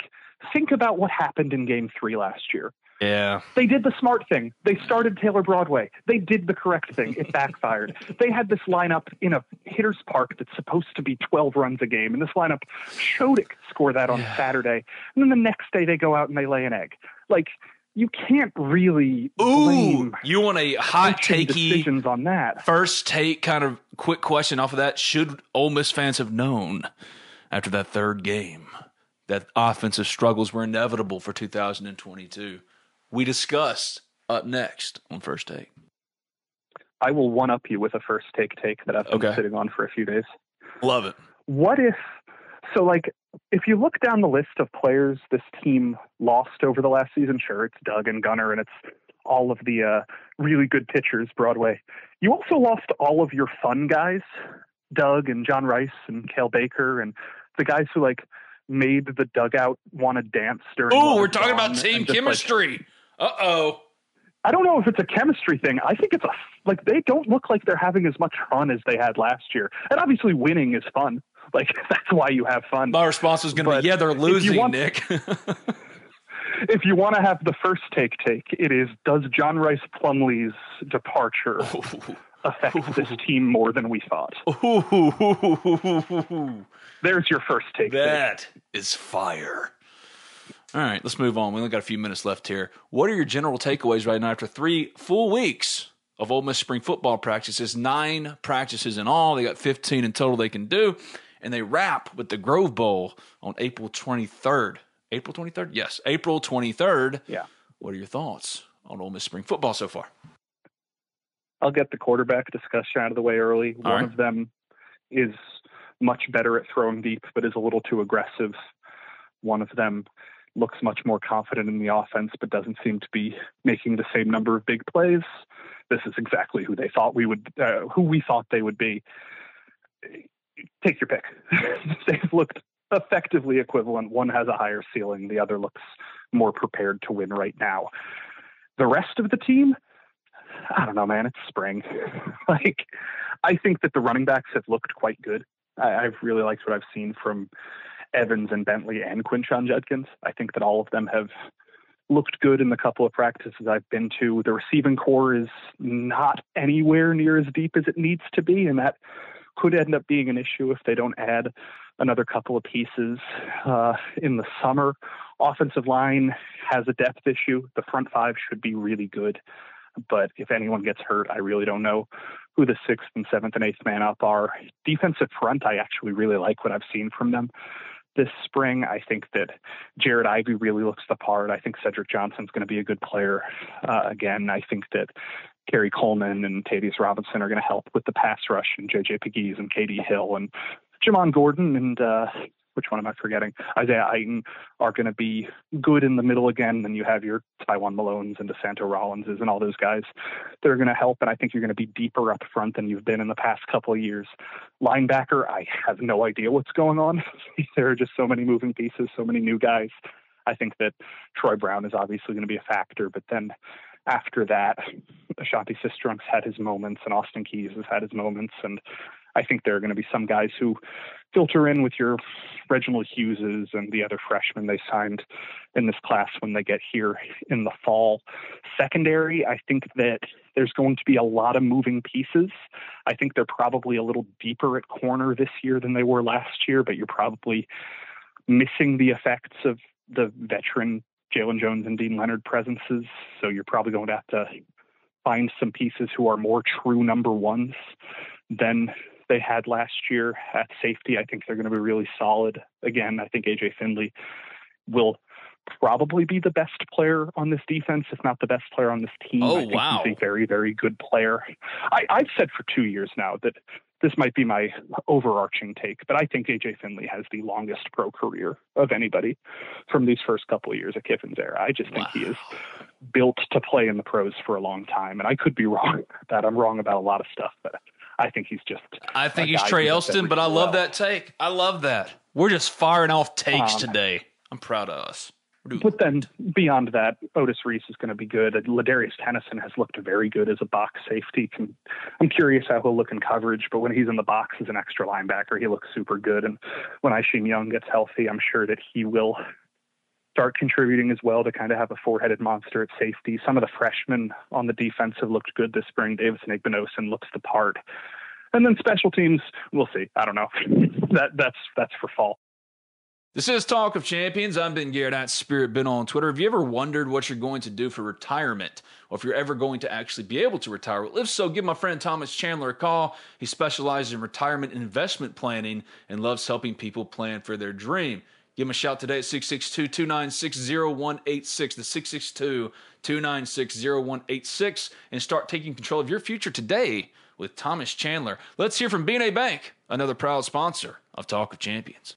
think about what happened in Game Three last year. Yeah. They did the smart thing. They started Taylor Broadway. They did the correct thing. It backfired. they had this lineup in a hitter's park that's supposed to be 12 runs a game, and this lineup showed it could score that on yeah. Saturday. And then the next day they go out and they lay an egg. Like, you can't really Ooh, you want a hot takey decisions on that. First take kind of quick question off of that. Should Ole Miss fans have known after that third game that offensive struggles were inevitable for 2022? We discuss up next on First Take. I will one up you with a first take take that I've been okay. sitting on for a few days. Love it. What if So, like, if you look down the list of players this team lost over the last season, sure, it's Doug and Gunnar and it's all of the uh, really good pitchers, Broadway. You also lost all of your fun guys, Doug and John Rhys and Cael Baker, and the guys who like made the dugout want to dance during. Oh, we're talking about team chemistry. Like, uh oh. I don't know if it's a chemistry thing. I think it's a like they don't look like they're having as much fun as they had last year. And obviously, winning is fun. Like that's why you have fun. My response is going to be, yeah, they're losing, want, Nick. if you want to have the first take, take it is: Does John Rhys Plumlee's departure affect this team more than we thought? Ooh. There's your first take. That take. is fire. All right, let's move on. We only got a few minutes left here. What are your general takeaways right now after three full weeks of Ole Miss spring football practices? Nine practices in all. They got 15 in total they can do. And they wrap with the Grove Bowl on April 23rd. April 23rd? Yes, April 23rd. Yeah. What are your thoughts on Ole Miss spring football so far? I'll get the quarterback discussion out of the way early. All One right. of them is much better at throwing deep, but is a little too aggressive. One of them looks much more confident in the offense, but doesn't seem to be making the same number of big plays. This is exactly who they thought we would, uh, who we thought they would be. Take your pick. They've looked effectively equivalent. One has a higher ceiling, the other looks more prepared to win right now. The rest of the team, I don't know, man. It's spring. like, I think that the running backs have looked quite good. I, have really liked what I've seen from Evans and Bentley and Quinshon Judkins. I think that all of them have looked good in the couple of practices I've been to. The receiving corps is not anywhere near as deep as it needs to be, and that could end up being an issue if they don't add another couple of pieces uh, in the summer. Offensive line has a depth issue. The front five should be really good. But if anyone gets hurt, I really don't know who the sixth and seventh and eighth man up are. Defensive front, I actually really like what I've seen from them this spring. I think that Jared Ivey really looks the part. I think Cedric Johnson's going to be a good player uh, again. I think that Khari Coleman and Tavius Robinson are going to help with the pass rush, and JJ Pegues and KD Hill and Jamon Gordon and uh, which one am I forgetting? Isaiah Iton are going to be good in the middle again. Then you have your Tywone Malones and DeSanto Rollinses and all those guys that are going to help. And I think you're going to be deeper up front than you've been in the past couple of years. Linebacker, I have no idea what's going on. there are just so many moving pieces, so many new guys. I think that Troy Brown is obviously going to be a factor, but then after that, Ashanti Cistrunks had his moments and Austin Keys has had his moments. And I think there are going to be some guys who filter in with your Reginald Hugheses and the other freshmen they signed in this class when they get here in the fall. Secondary, I think that there's going to be a lot of moving pieces. I think they're probably a little deeper at corner this year than they were last year, but you're probably missing the effects of the veteran Jaylon Jones and Deane Leonard presences. So you're probably going to have to find some pieces who are more true number ones than they had last year at safety. I think they're going to be really solid. Again, I think AJ Finley will probably be the best player on this defense, if not the best player on this team. Oh, I think wow. He's a very, very good player. I, I've said for two years now that this might be my overarching take, but I think AJ Finley has the longest pro career of anybody from these first couple of years of Kiffin's era. I just think wow. he is built to play in the pros for a long time. And I could be wrong that I'm wrong about a lot of stuff, but I think he's just. I think he's Trey Elston, but I love well. that take. I love that. We're just firing off takes um, today. I'm proud of us. But then beyond that, Otis Reese is going to be good. Ladarius Tennison has looked very good as a box safety. I'm curious how he'll look in coverage, but when he's in the box as an extra linebacker, he looks super good. And when Isheem Young gets healthy, I'm sure that he will start contributing as well to kind of have a four-headed monster at safety. Some of the freshmen on the defense have looked good this spring. Davison Igbinosun looks the part. And then special teams, we'll see. I don't know. that that's that's for fall. This is Talk of Champions. I'm Ben Garrett at Spirit Ben on Twitter. Have you ever wondered what you're going to do for retirement or if you're ever going to actually be able to retire? Well, if so, give my friend Thomas Chandler a call. He specializes in retirement investment planning and loves helping people plan for their dream. Give him a shout today at 662 296 0186. The 662 296 0186 and start taking control of your future today with Thomas Chandler. Let's hear from BNA Bank, another proud sponsor of Talk of Champions.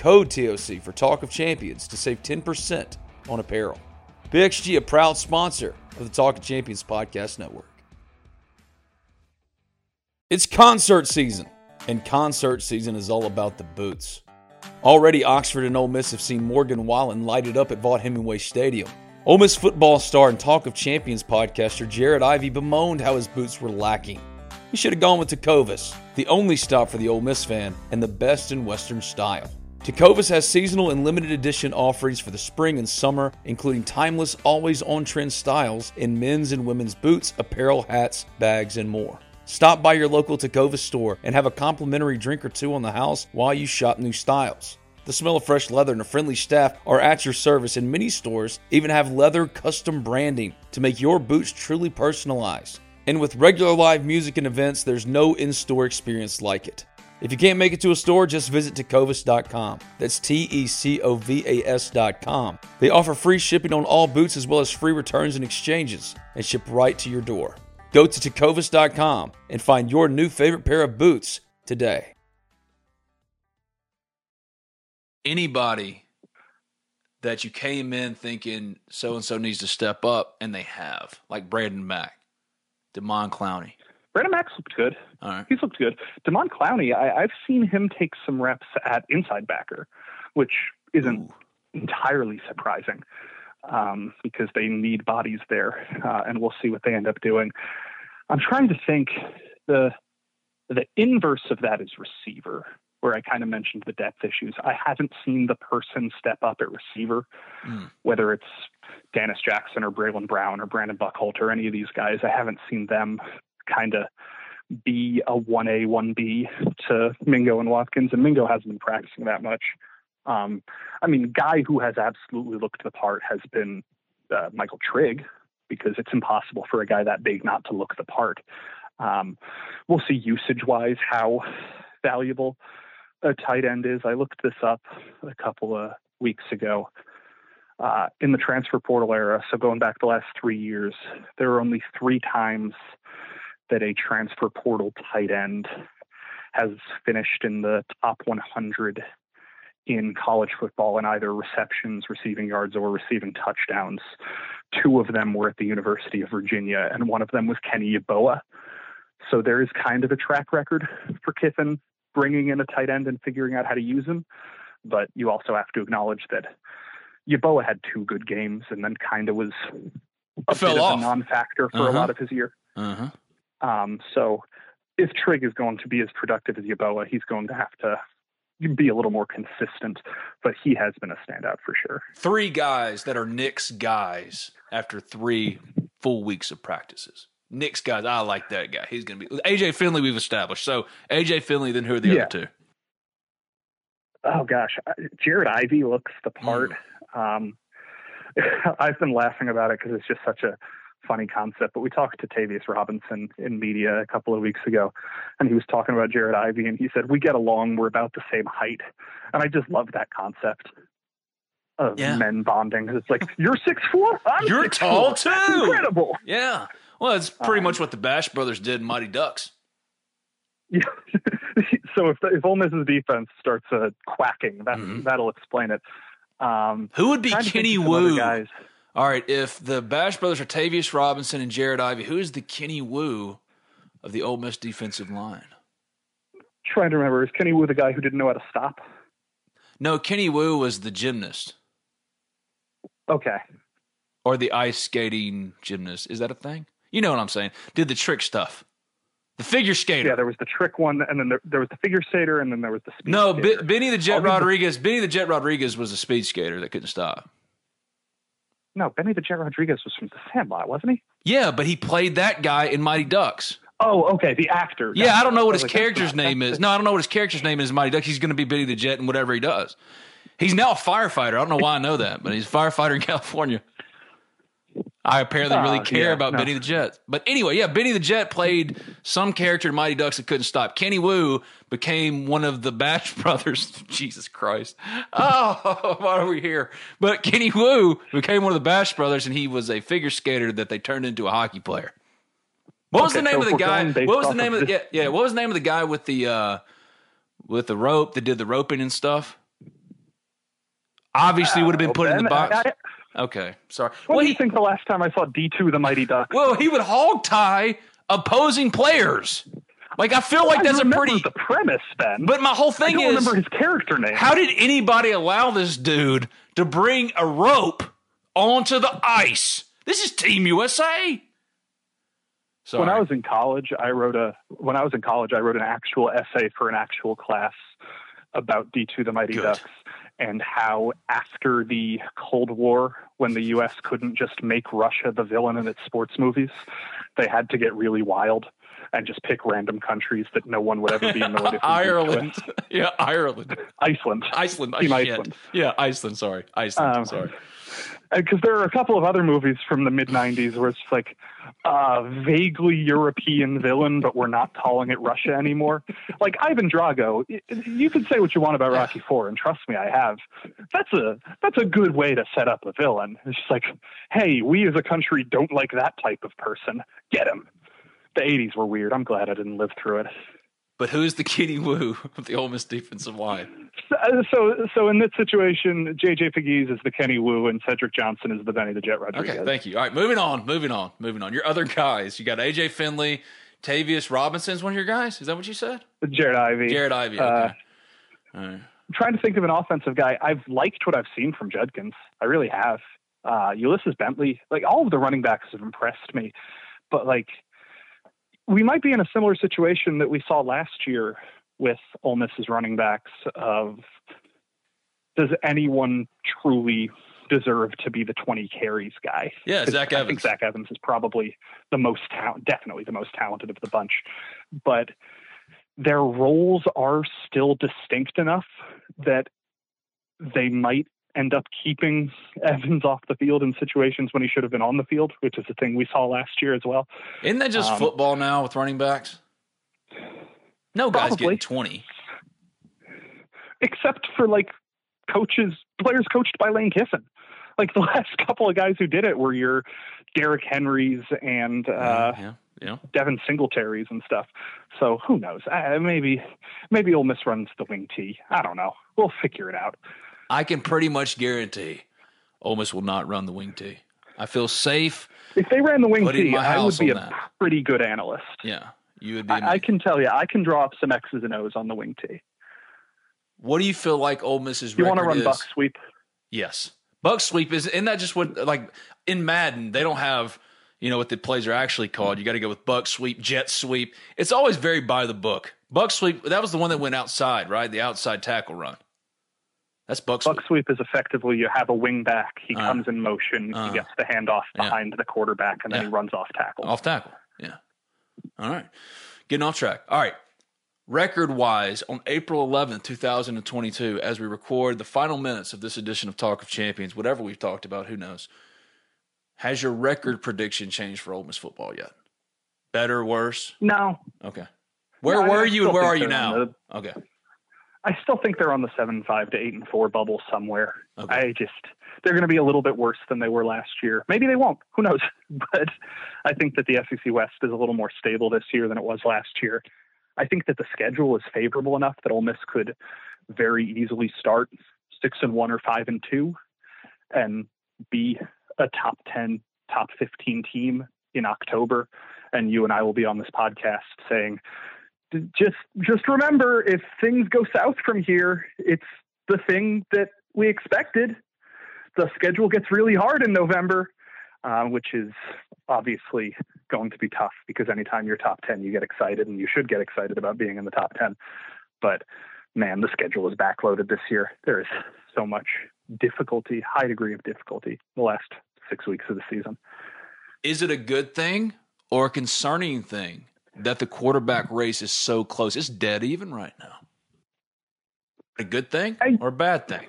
Code TOC for Talk of Champions to save 10% on apparel. PXG, a proud sponsor of the Talk of Champions Podcast Network. It's concert season, and concert season is all about the boots. Already, Oxford and Ole Miss have seen Morgan Wallen lighted up at Vaught Hemingway Stadium. Ole Miss football star and Talk of Champions podcaster Jared Ivey bemoaned how his boots were lacking. He should have gone with Tecovas, the only stop for the Ole Miss fan and the best in Western style. Tecovas has seasonal and limited edition offerings for the spring and summer, including timeless, always on trend styles in men's and women's boots, apparel, hats, bags, and more. Stop by your local Tecovas store and have a complimentary drink or two on the house while you shop new styles. The smell of fresh leather and a friendly staff are at your service, and many stores even have leather custom branding to make your boots truly personalized. And with regular live music and events, there's no in store experience like it. If you can't make it to a store, just visit tecovas.com. That's T E C O V A S.com. They offer free shipping on all boots as well as free returns and exchanges and ship right to your door. Go to tecovas.com and find your new favorite pair of boots today. Anybody that you came in thinking so and so needs to step up, and they have, like Brandon Mack, Demon Clowney. Brandon Max looked good. All right. He's looked good. Demon Clowney, I, I've seen him take some reps at inside backer, which isn't Ooh. entirely surprising um, because they need bodies there, uh, and we'll see what they end up doing. I'm trying to think the the inverse of that is receiver, where I kind of mentioned the depth issues. I haven't seen the person step up at receiver, Mm. whether it's Dannis Jackson or Bralon Brown or Brandon Buckholt or any of these guys. I haven't seen them kind of be a 1A, 1B to Mingo and Watkins, and Mingo hasn't been practicing that much. Um, I mean, guy who has absolutely looked the part has been uh, Michael Trigg, because it's impossible for a guy that big not to look the part. Um, we'll see usage wise how valuable a tight end is. I looked this up a couple of weeks ago. Uh, in the transfer portal era, so going back the last three years, there were only three times that a transfer portal tight end has finished in the top 100 in college football in either receptions, receiving yards, or receiving touchdowns. Two of them were at the University of Virginia, and one of them was Kenny Yeboah. So there is kind of a track record for Kiffin bringing in a tight end and figuring out how to use him. But you also have to acknowledge that Yeboah had two good games and then kind of was a Fell bit off. of a non-factor for Uh-huh. a lot of his year. Uh huh. Um, so if Trigg is going to be as productive as Yeboah, he's going to have to be a little more consistent. But he has been a standout for sure. Three guys that are Nick's guys after three full weeks of practices. Nick's guys, I like that guy. He's going to be AJ Finley. We've established. So AJ Finley. Then who are the Yeah. other two? Oh gosh, Jared Ivey looks the part. Um, I've been laughing about it because it's just such a funny concept. But we talked to Tavius Robinson in media a couple of weeks ago, and he was talking about Jared Ivey, and he said we get along. We're about the same height, and I just love that concept of Yeah. men bonding. It's like you're six four, I'm You're 6'4". tall, That's too. incredible. Yeah. Well, it's pretty much what the Bash Brothers did in Mighty Ducks. Yeah. so if if Ole Miss's defense starts uh, quacking, that Mhm. that'll explain it. Um, Who would be Kenny of some other Wu? Guys. All right, if the Bash Brothers are Tavius Robinson and Jared Ivey, who is the Kenny Wu of the Ole Miss defensive line? Trying to remember, is Kenny Wu the guy who didn't know how to stop? No, Kenny Wu was the gymnast Okay. or the ice skating gymnast. Is that a thing? You know what I'm saying? Did the trick stuff. The figure skater. Yeah, there was the trick one, and then there, there was the figure skater, and then there was the speed no, skater. B- Benny the Jet I'll give the- Rodriguez. Benny the Jet Rodriguez was a speed skater that couldn't stop. No, Benny the Jet Rodriguez was from The Sandlot, wasn't he? Yeah, but he played that guy in Mighty Ducks. Oh, okay, the actor. Yeah, I don't know what his like, character's name is. No, I don't know what his character's name is in Mighty Ducks. He's going to be Benny the Jet and whatever he does. He's now a firefighter. I don't know why I know that, but he's a firefighter in California. I apparently really Oh, care yeah, about no. Benny the Jet. But anyway, yeah, Benny the Jet played some character in Mighty Ducks that couldn't stop. Kenny Wu became one of the Bash brothers. Jesus Christ. Oh, why are we here? But Kenny Wu became one of the Bash brothers, and he was a figure skater that they turned into a hockey player. What was Okay, the name so of the guy? What was the name of of the yeah, yeah? What was the name of the guy with the uh with the rope that did the roping and stuff? Obviously, would have been put in the box. I- I- Okay, sorry. What Well, do he you think the last time I saw D2 the Mighty Ducks? well he would hog tie opposing players. Like I feel like I that's a remember pretty. the premise, Ben. But my whole thing I is, remember his character name. how did anybody allow this dude to bring a rope onto the ice? This is Team USA. Sorry. when I was in college, I wrote a when I was in college, I wrote an actual essay for an actual class about D2 the Mighty Good. Ducks and how after the Cold War, when the US couldn't just make Russia the villain in its sports movies, they had to get really wild and just pick random countries that no one would ever be annoyed if Ireland. yeah, Ireland. Iceland. Iceland. Team. Iceland. Yeah, Iceland. Sorry. Iceland. Um, sorry. because there are a couple of other movies from the mid 90s where it's like a vaguely European villain, but we're not calling it Russia anymore. Like Ivan Drago, you can say what you want about Rocky Four, and trust me, I have. That's a that's a good way to set up a villain. It's just like, hey, we as a country don't like that type of person. Get him. The 80s were weird. I'm glad I didn't live through it. But who's the Kenny Wu of the Ole Miss defensive line? So, so, so in this situation, JJ Pegues is the Kenny Wu, and Cedric Johnson is the Benny the Jet Rodriguez. Okay, thank you. All right, moving on, moving on, moving on. Your other guys, you got AJ Finley, Tavius Robinson's one of your guys. Is that what you said? Jared Ivey. Jared Ivey. Uh, Okay. All right. I'm trying to think of an offensive guy. I've liked what I've seen from Judkins. I really have. Uh, Ulysses Bentley, like all of the running backs have impressed me, but like we might be in a similar situation that we saw last year with Ole Miss's running backs. Of does anyone truly deserve to be the 20 carries guy? Yeah, Zach I think Zach Evans is probably the most talent, definitely the most talented of the bunch, but their roles are still distinct enough that they might end up keeping Evans off the field in situations when he should have been on the field, which is the thing we saw last year as well. Isn't that just Um, football now with running backs? No guy's Probably. getting 20. Except for like coaches, players coached by Lane Kiffin. Like the last couple of guys who did it were your Derrick Henrys and uh, yeah, yeah. Devin Singletaries and stuff. So who knows? Uh, maybe maybe Ole Miss runs the wing T. I don't know. We'll figure it out. I can pretty much guarantee Ole Miss will not run the wing T. I feel safe. If they ran the wing T, I would be a that. pretty good analyst. Yeah, you would be. I, I can tell you, I can draw up some X's and O's on the wing T. what do you feel like Ole Miss's You want to run is? buck sweep? Yes. Buck sweep is isn't that just what like in Madden they don't have you know what the plays are actually called. You got to go with buck sweep, jet sweep. It's always very by the book. Buck sweep that was the one that went outside, right? The outside tackle run. That's buck sweep. Buck sweep is effectively you have a wing back. He Uh, comes in motion. uh, he gets the handoff yeah. behind the quarterback, and then Yeah. he runs off tackle. Off tackle. Yeah. All right. Getting off track. All right. Record wise, on April 11th, 2022, as we record the final minutes of this edition of Talk of Champions, whatever we've talked about, who knows, has your record prediction changed for Ole Miss football yet? Better, worse? No, Okay. Where No, were you and where are you now? in Okay. I still think they're on the seven five to eight and four bubble somewhere. Okay. I just they're going to be a little bit worse than they were last year. Maybe they won't. Who knows? But I think that the SEC West is a little more stable this year than it was last year. I think that the schedule is favorable enough that Ole Miss could very easily start six and one or five and two, and be a top ten, top fifteen team in October. And you and I will be on this podcast saying just just remember if things go south from here it's the thing that we expected. The schedule gets really hard in november uh, which is obviously going to be tough because anytime you're top 10 you get excited and you should get excited about being in the top 10 but man the schedule is backloaded this year. There is so much difficulty high degree of difficulty the last six weeks of the season. Is it a good thing or a concerning thing that the quarterback race is so close? It's dead even right now. A good thing or a bad thing?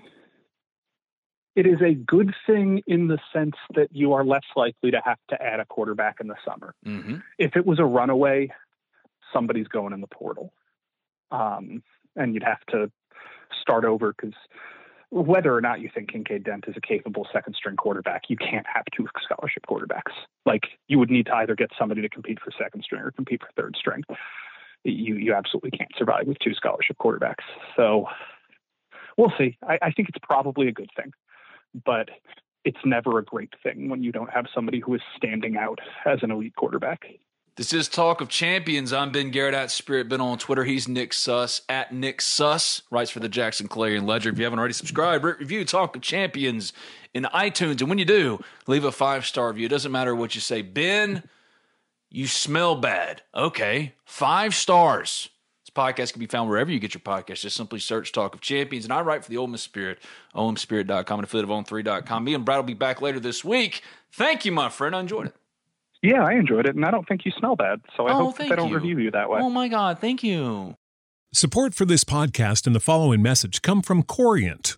it is a good thing in the sense that you are less likely to have to add a quarterback in the summer. Mm-hmm. If it was a runaway, somebody's going in the portal. Um, and you'd have to start over because whether or not you think Kinkead Dent is a capable second string quarterback, you can't have two scholarship quarterbacks. Like you would need to either get somebody to compete for second string or compete for third string. You you absolutely can't survive with two scholarship quarterbacks. So we'll see. I, I think it's probably a good thing, but it's never a great thing when you don't have somebody who is standing out as an elite quarterback. This is Talk of Champions. I'm Ben Garrett at Spirit Ben on Twitter. He's Nick Suss at Nick Suss. Writes for the Jackson Clarion Ledger. If you haven't already subscribed, rate, review Talk of Champions in iTunes. And when you do, leave a five star review. It doesn't matter what you say. Ben, you smell bad. Okay, five stars. This podcast can be found wherever you get your podcast. Just simply search Talk of Champions. And I write for the Ole Miss Spirit, olemspirit.com and affiliate of on3.com. Me and Brad will be back later this week. Thank you, my friend. I enjoyed it. Yeah, I enjoyed it, and I don't think you smell bad. So I Oh, hope that thank I don't review you that way. Oh my God, thank you. Support for this podcast and the following message come from Corient.